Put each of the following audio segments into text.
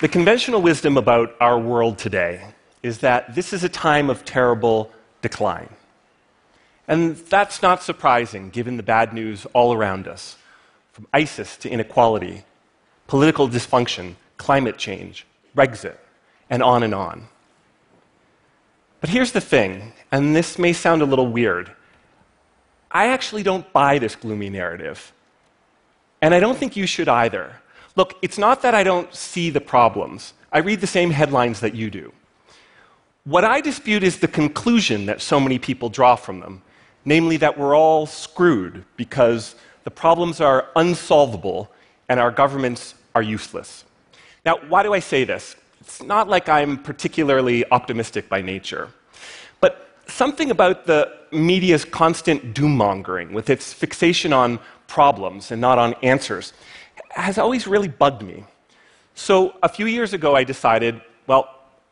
The conventional wisdom about our world today is that this is a time of terrible decline. And that's not surprising given the bad news all around us from ISIS to inequality, political dysfunction, climate change, Brexit, and on and on. But here's the thing, and this may sound a little weird. I actually don't buy this gloomy narrative. And I don't think you should either. Look, it's not that I don't see the problems. I read the same headlines that you do. What I dispute is the conclusion that so many people draw from them, namely that we're all screwed because the problems are unsolvable and our governments are useless. Now, why do I say this? It's not like I'm particularly optimistic by nature. But something about the media's constant doom mongering, with its fixation on problems and not on answers, has always really bugged me. So a few years ago, I decided, well,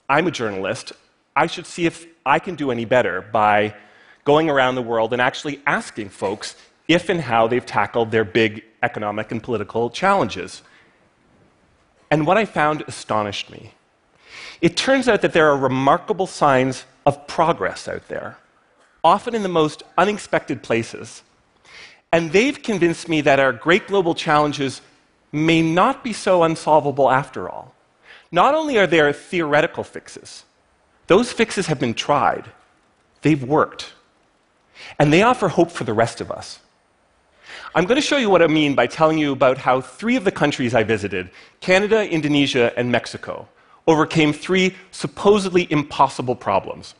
I'm a journalist. I should see if I can do any better by going around the world and actually asking folks if and how they've tackled their big economic and political challenges. And what I found astonished me. It turns out that there are remarkable signs of progress out there, often in the most unexpected places. And they've convinced me that our great global challenges may not be so unsolvable after all. Not only are there theoretical fixes, those fixes have been tried, they've worked, and they offer hope for the rest of us. I'm going to show you what I mean by telling you about how three of the countries I visited Canada, Indonesia, and Mexico overcame three supposedly impossible problems.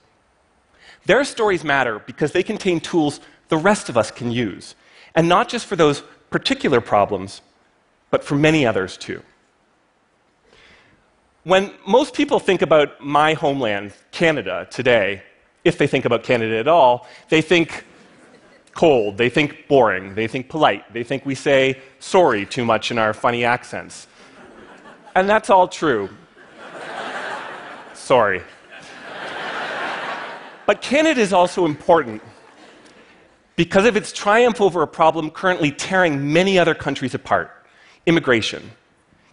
Their stories matter because they contain tools the rest of us can use, and not just for those particular problems, but for many others too. When most people think about my homeland, Canada, today, if they think about Canada at all, they think cold, they think boring, they think polite, they think we say sorry too much in our funny accents. And that's all true. sorry. But Canada is also important because of its triumph over a problem currently tearing many other countries apart immigration.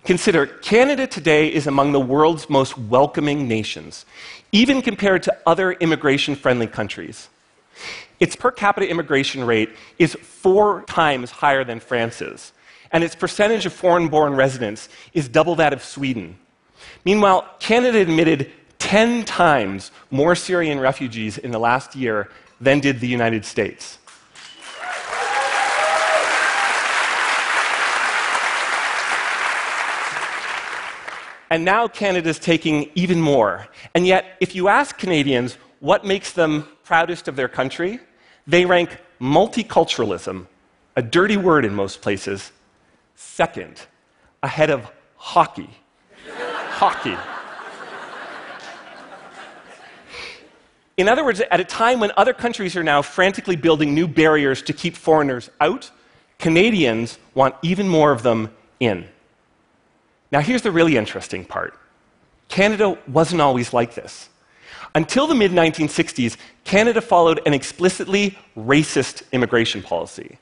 Consider Canada today is among the world's most welcoming nations, even compared to other immigration friendly countries. Its per capita immigration rate is four times higher than France's, and its percentage of foreign born residents is double that of Sweden. Meanwhile, Canada admitted 10 times more Syrian refugees in the last year than did the United States. And now Canada's taking even more. And yet, if you ask Canadians what makes them proudest of their country, they rank multiculturalism, a dirty word in most places, second, ahead of hockey. hockey. In other words, at a time when other countries are now frantically building new barriers to keep foreigners out, Canadians want even more of them in. Now, here's the really interesting part Canada wasn't always like this. Until the mid 1960s, Canada followed an explicitly racist immigration policy.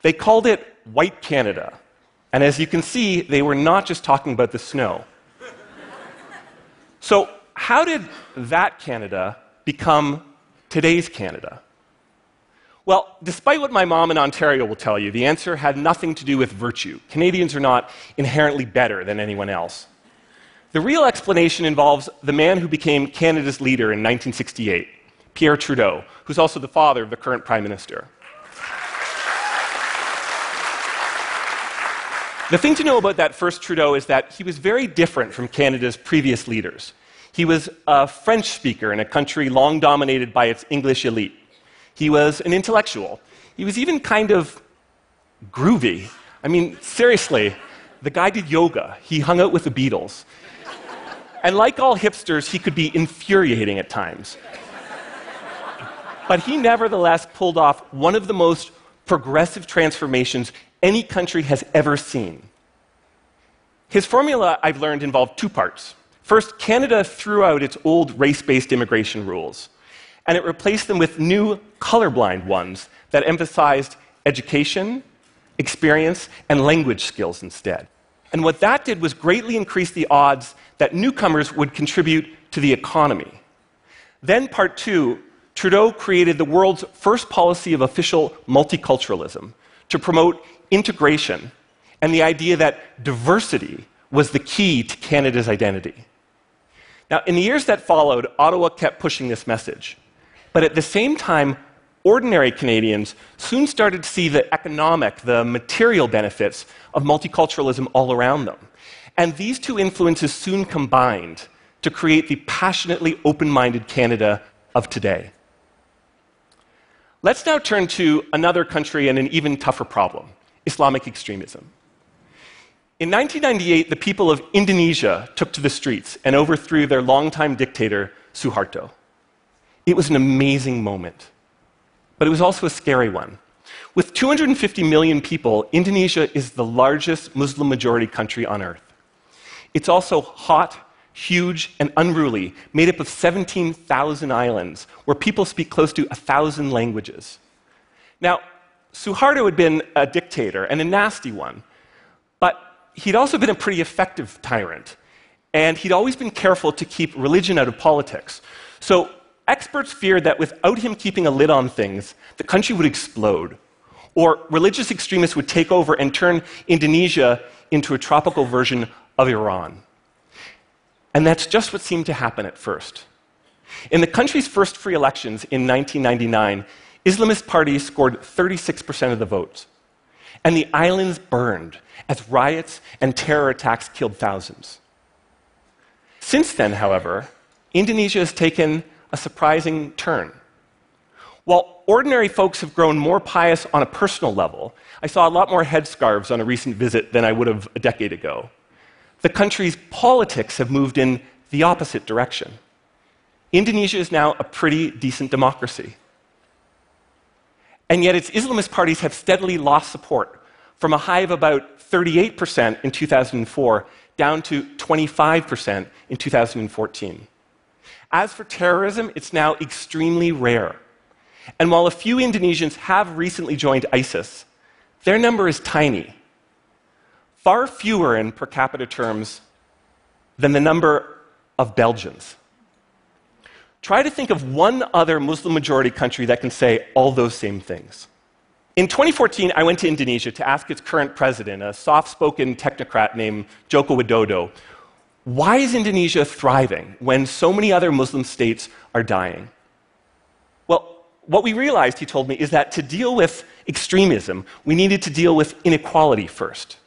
They called it White Canada. And as you can see, they were not just talking about the snow. so, how did that Canada become today's Canada? Well, despite what my mom in Ontario will tell you, the answer had nothing to do with virtue. Canadians are not inherently better than anyone else. The real explanation involves the man who became Canada's leader in 1968, Pierre Trudeau, who's also the father of the current Prime Minister. The thing to know about that first Trudeau is that he was very different from Canada's previous leaders. He was a French speaker in a country long dominated by its English elite. He was an intellectual. He was even kind of groovy. I mean, seriously, the guy did yoga. He hung out with the Beatles. And like all hipsters, he could be infuriating at times. But he nevertheless pulled off one of the most progressive transformations any country has ever seen. His formula, I've learned, involved two parts. First, Canada threw out its old race based immigration rules and it replaced them with new colorblind ones that emphasized education, experience, and language skills instead. And what that did was greatly increase the odds that newcomers would contribute to the economy. Then, part two, Trudeau created the world's first policy of official multiculturalism to promote integration and the idea that diversity was the key to Canada's identity. Now, in the years that followed, Ottawa kept pushing this message. But at the same time, ordinary Canadians soon started to see the economic, the material benefits of multiculturalism all around them. And these two influences soon combined to create the passionately open minded Canada of today. Let's now turn to another country and an even tougher problem Islamic extremism. In 1998, the people of Indonesia took to the streets and overthrew their longtime dictator, Suharto. It was an amazing moment, but it was also a scary one. With 250 million people, Indonesia is the largest Muslim majority country on earth. It's also hot, huge, and unruly, made up of 17,000 islands where people speak close to 1,000 languages. Now, Suharto had been a dictator and a nasty one, but he'd also been a pretty effective tyrant, and he'd always been careful to keep religion out of politics. So experts feared that without him keeping a lid on things, the country would explode, or religious extremists would take over and turn Indonesia into a tropical version of Iran. And that's just what seemed to happen at first. In the country's first free elections in 1999, Islamist parties scored 36% of the votes and the islands burned as riots and terror attacks killed thousands. Since then, however, Indonesia has taken a surprising turn. While ordinary folks have grown more pious on a personal level, I saw a lot more headscarves on a recent visit than I would have a decade ago. The country's politics have moved in the opposite direction. Indonesia is now a pretty decent democracy. And yet, its Islamist parties have steadily lost support from a high of about 38% in 2004 down to 25% in 2014. As for terrorism, it's now extremely rare. And while a few Indonesians have recently joined ISIS, their number is tiny. Far fewer in per capita terms than the number of Belgians. Try to think of one other Muslim majority country that can say all those same things. In 2014, I went to Indonesia to ask its current president, a soft spoken technocrat named Joko Widodo, why is Indonesia thriving when so many other Muslim states are dying? Well, what we realized, he told me, is that to deal with extremism, we needed to deal with inequality first.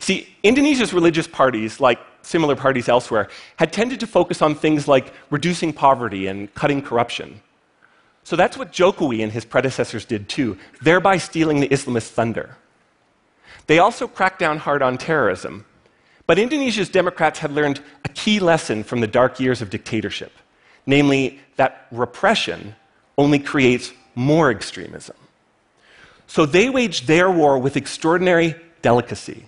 See, Indonesia's religious parties, like similar parties elsewhere, had tended to focus on things like reducing poverty and cutting corruption. So that's what Jokowi and his predecessors did too, thereby stealing the Islamist thunder. They also cracked down hard on terrorism. But Indonesia's Democrats had learned a key lesson from the dark years of dictatorship namely, that repression only creates more extremism. So they waged their war with extraordinary delicacy.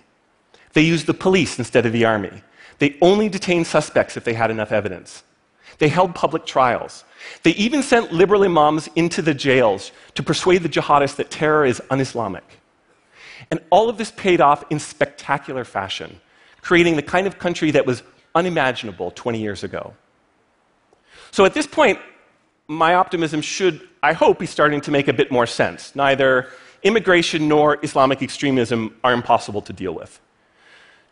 They used the police instead of the army. They only detained suspects if they had enough evidence. They held public trials. They even sent liberal imams into the jails to persuade the jihadists that terror is un Islamic. And all of this paid off in spectacular fashion, creating the kind of country that was unimaginable 20 years ago. So at this point, my optimism should, I hope, be starting to make a bit more sense. Neither immigration nor Islamic extremism are impossible to deal with.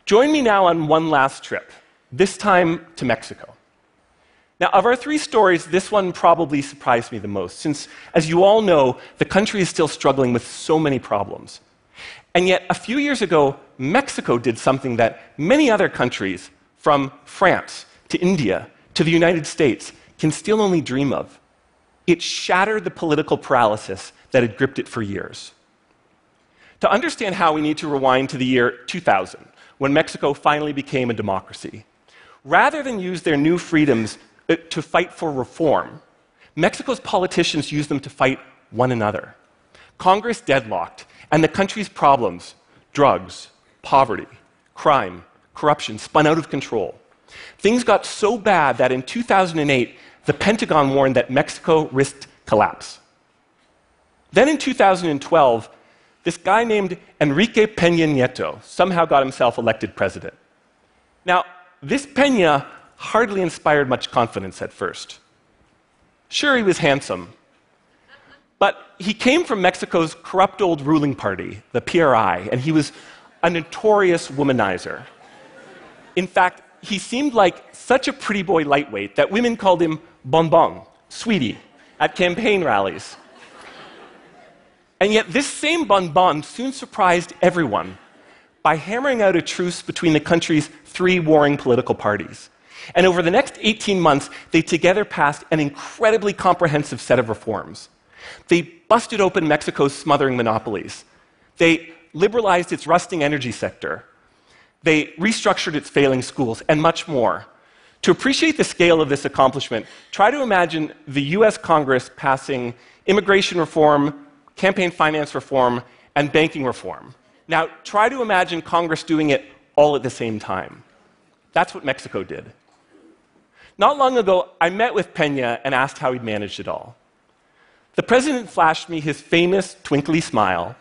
Join me now on one last trip, this time to Mexico. Now, of our three stories, this one probably surprised me the most, since, as you all know, the country is still struggling with so many problems. And yet, a few years ago, Mexico did something that many other countries, from France to India to the United States, can still only dream of. It shattered the political paralysis that had gripped it for years. To understand how, we need to rewind to the year 2000 when Mexico finally became a democracy. Rather than use their new freedoms uh, to fight for reform, Mexico's politicians used them to fight one another. Congress deadlocked, and the country's problems drugs, poverty, crime, corruption spun out of control. Things got so bad that in 2008, the Pentagon warned that Mexico risked collapse. Then in 2012, this guy named Enrique Peña Nieto somehow got himself elected president. Now, this Peña hardly inspired much confidence at first. Sure, he was handsome, but he came from Mexico's corrupt old ruling party, the PRI, and he was a notorious womanizer. In fact, he seemed like such a pretty boy lightweight that women called him bonbon, sweetie, at campaign rallies. And yet, this same bonbon soon surprised everyone by hammering out a truce between the country's three warring political parties. And over the next 18 months, they together passed an incredibly comprehensive set of reforms. They busted open Mexico's smothering monopolies. They liberalized its rusting energy sector. They restructured its failing schools, and much more. To appreciate the scale of this accomplishment, try to imagine the US Congress passing immigration reform, campaign finance reform, and banking reform. Now, try to imagine Congress doing it all at the same time. That's what Mexico did. Not long ago, I met with Pena and asked how he'd managed it all. The president flashed me his famous twinkly smile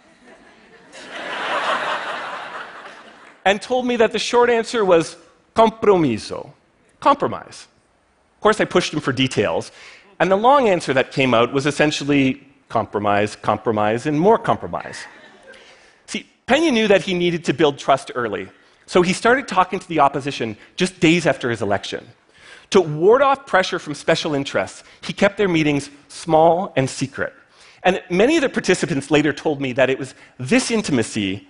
and told me that the short answer was compromiso, compromise. Of course, I pushed him for details, and the long answer that came out was essentially compromise, compromise, and more compromise. See, Pena knew that he needed to build trust early, so he started talking to the opposition just days after his election. To ward off pressure from special interests, he kept their meetings small and secret. And many of the participants later told me that it was this intimacy,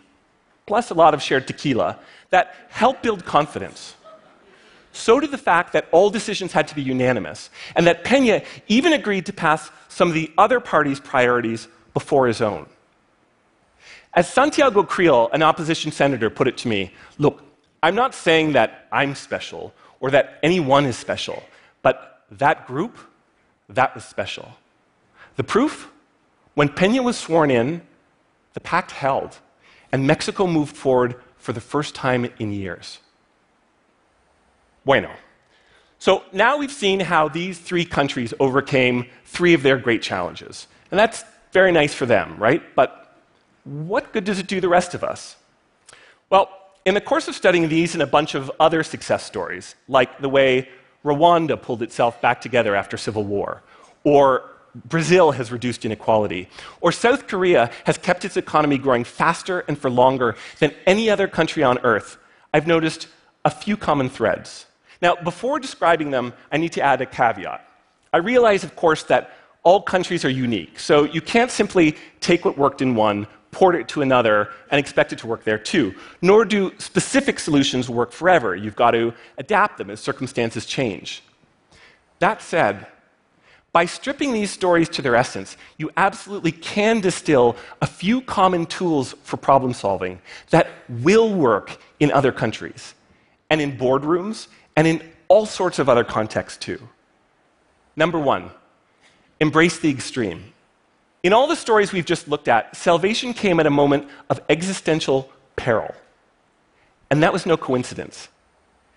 plus a lot of shared tequila, that helped build confidence. So did the fact that all decisions had to be unanimous, and that Pena even agreed to pass some of the other parties' priorities before his own. As Santiago Creel, an opposition senator, put it to me look, I'm not saying that I'm special or that anyone is special, but that group, that was special. The proof? When Pena was sworn in, the pact held, and Mexico moved forward for the first time in years. Bueno. So now we've seen how these three countries overcame three of their great challenges. And that's very nice for them, right? But what good does it do the rest of us? Well, in the course of studying these and a bunch of other success stories, like the way Rwanda pulled itself back together after civil war, or Brazil has reduced inequality, or South Korea has kept its economy growing faster and for longer than any other country on earth, I've noticed a few common threads. Now, before describing them, I need to add a caveat. I realize, of course, that all countries are unique, so you can't simply take what worked in one, port it to another and expect it to work there too. Nor do specific solutions work forever. You've got to adapt them as circumstances change. That said, by stripping these stories to their essence, you absolutely can distill a few common tools for problem solving that will work in other countries, and in boardrooms, and in all sorts of other contexts too. Number one, embrace the extreme. In all the stories we've just looked at, salvation came at a moment of existential peril. And that was no coincidence.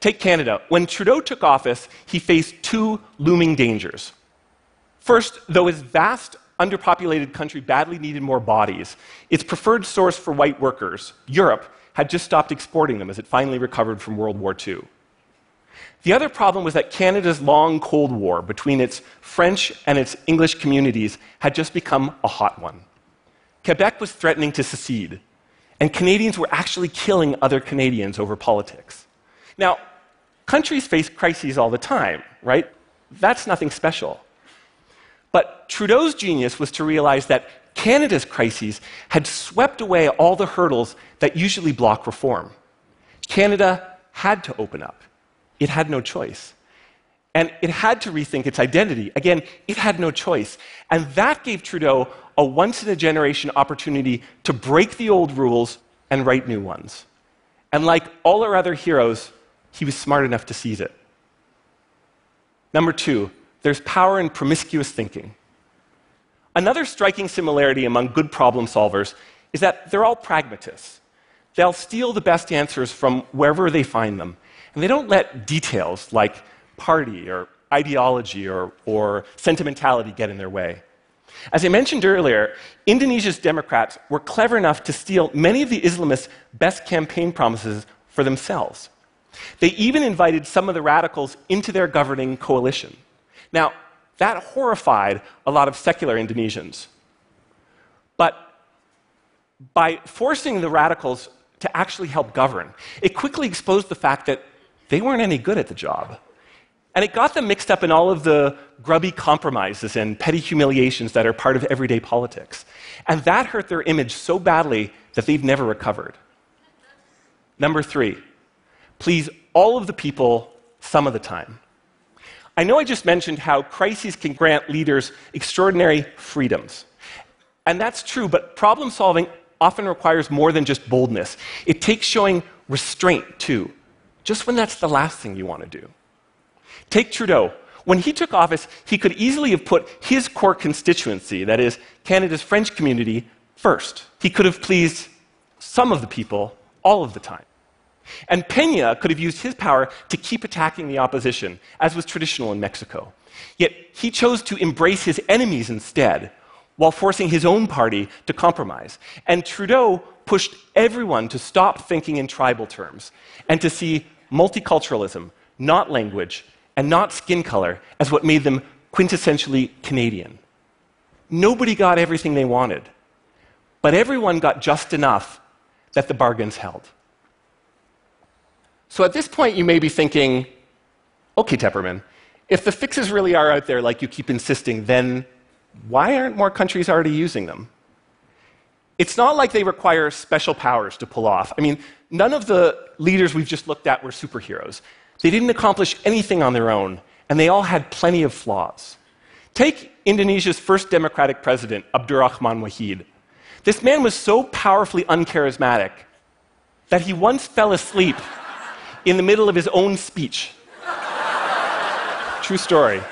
Take Canada. When Trudeau took office, he faced two looming dangers. First, though his vast, underpopulated country badly needed more bodies, its preferred source for white workers, Europe, had just stopped exporting them as it finally recovered from World War II. The other problem was that Canada's long Cold War between its French and its English communities had just become a hot one. Quebec was threatening to secede, and Canadians were actually killing other Canadians over politics. Now, countries face crises all the time, right? That's nothing special. But Trudeau's genius was to realize that Canada's crises had swept away all the hurdles that usually block reform. Canada had to open up. It had no choice. And it had to rethink its identity. Again, it had no choice. And that gave Trudeau a once in a generation opportunity to break the old rules and write new ones. And like all our other heroes, he was smart enough to seize it. Number two, there's power in promiscuous thinking. Another striking similarity among good problem solvers is that they're all pragmatists. They'll steal the best answers from wherever they find them and they don't let details like party or ideology or, or sentimentality get in their way. As I mentioned earlier, Indonesia's Democrats were clever enough to steal many of the Islamists' best campaign promises for themselves. They even invited some of the radicals into their governing coalition. Now, that horrified a lot of secular Indonesians. But by forcing the radicals to actually help govern, it quickly exposed the fact that they weren't any good at the job. And it got them mixed up in all of the grubby compromises and petty humiliations that are part of everyday politics. And that hurt their image so badly that they've never recovered. Number three, please all of the people some of the time. I know I just mentioned how crises can grant leaders extraordinary freedoms. And that's true, but problem solving often requires more than just boldness. It takes showing restraint, too, just when that's the last thing you want to do. Take Trudeau. When he took office, he could easily have put his core constituency, that is, Canada's French community, first. He could have pleased some of the people all of the time. And Peña could have used his power to keep attacking the opposition, as was traditional in Mexico. Yet he chose to embrace his enemies instead, while forcing his own party to compromise. And Trudeau pushed everyone to stop thinking in tribal terms and to see multiculturalism, not language, and not skin color as what made them quintessentially Canadian. Nobody got everything they wanted, but everyone got just enough that the bargains held. So at this point, you may be thinking, okay, Tepperman, if the fixes really are out there like you keep insisting, then why aren't more countries already using them? It's not like they require special powers to pull off. I mean, none of the leaders we've just looked at were superheroes. They didn't accomplish anything on their own, and they all had plenty of flaws. Take Indonesia's first democratic president, Abdurrahman Wahid. This man was so powerfully uncharismatic that he once fell asleep in the middle of his own speech. True story.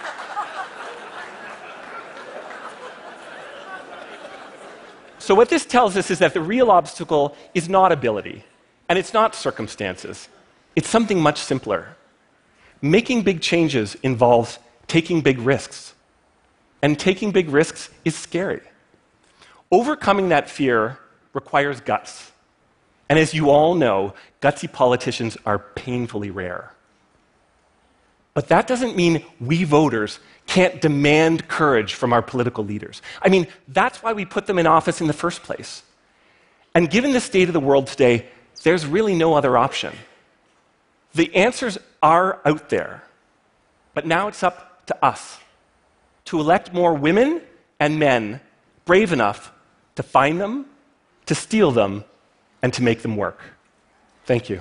So, what this tells us is that the real obstacle is not ability, and it's not circumstances. It's something much simpler. Making big changes involves taking big risks. And taking big risks is scary. Overcoming that fear requires guts. And as you all know, gutsy politicians are painfully rare. But that doesn't mean we voters can't demand courage from our political leaders. I mean, that's why we put them in office in the first place. And given the state of the world today, there's really no other option. The answers are out there, but now it's up to us to elect more women and men brave enough to find them, to steal them, and to make them work. Thank you.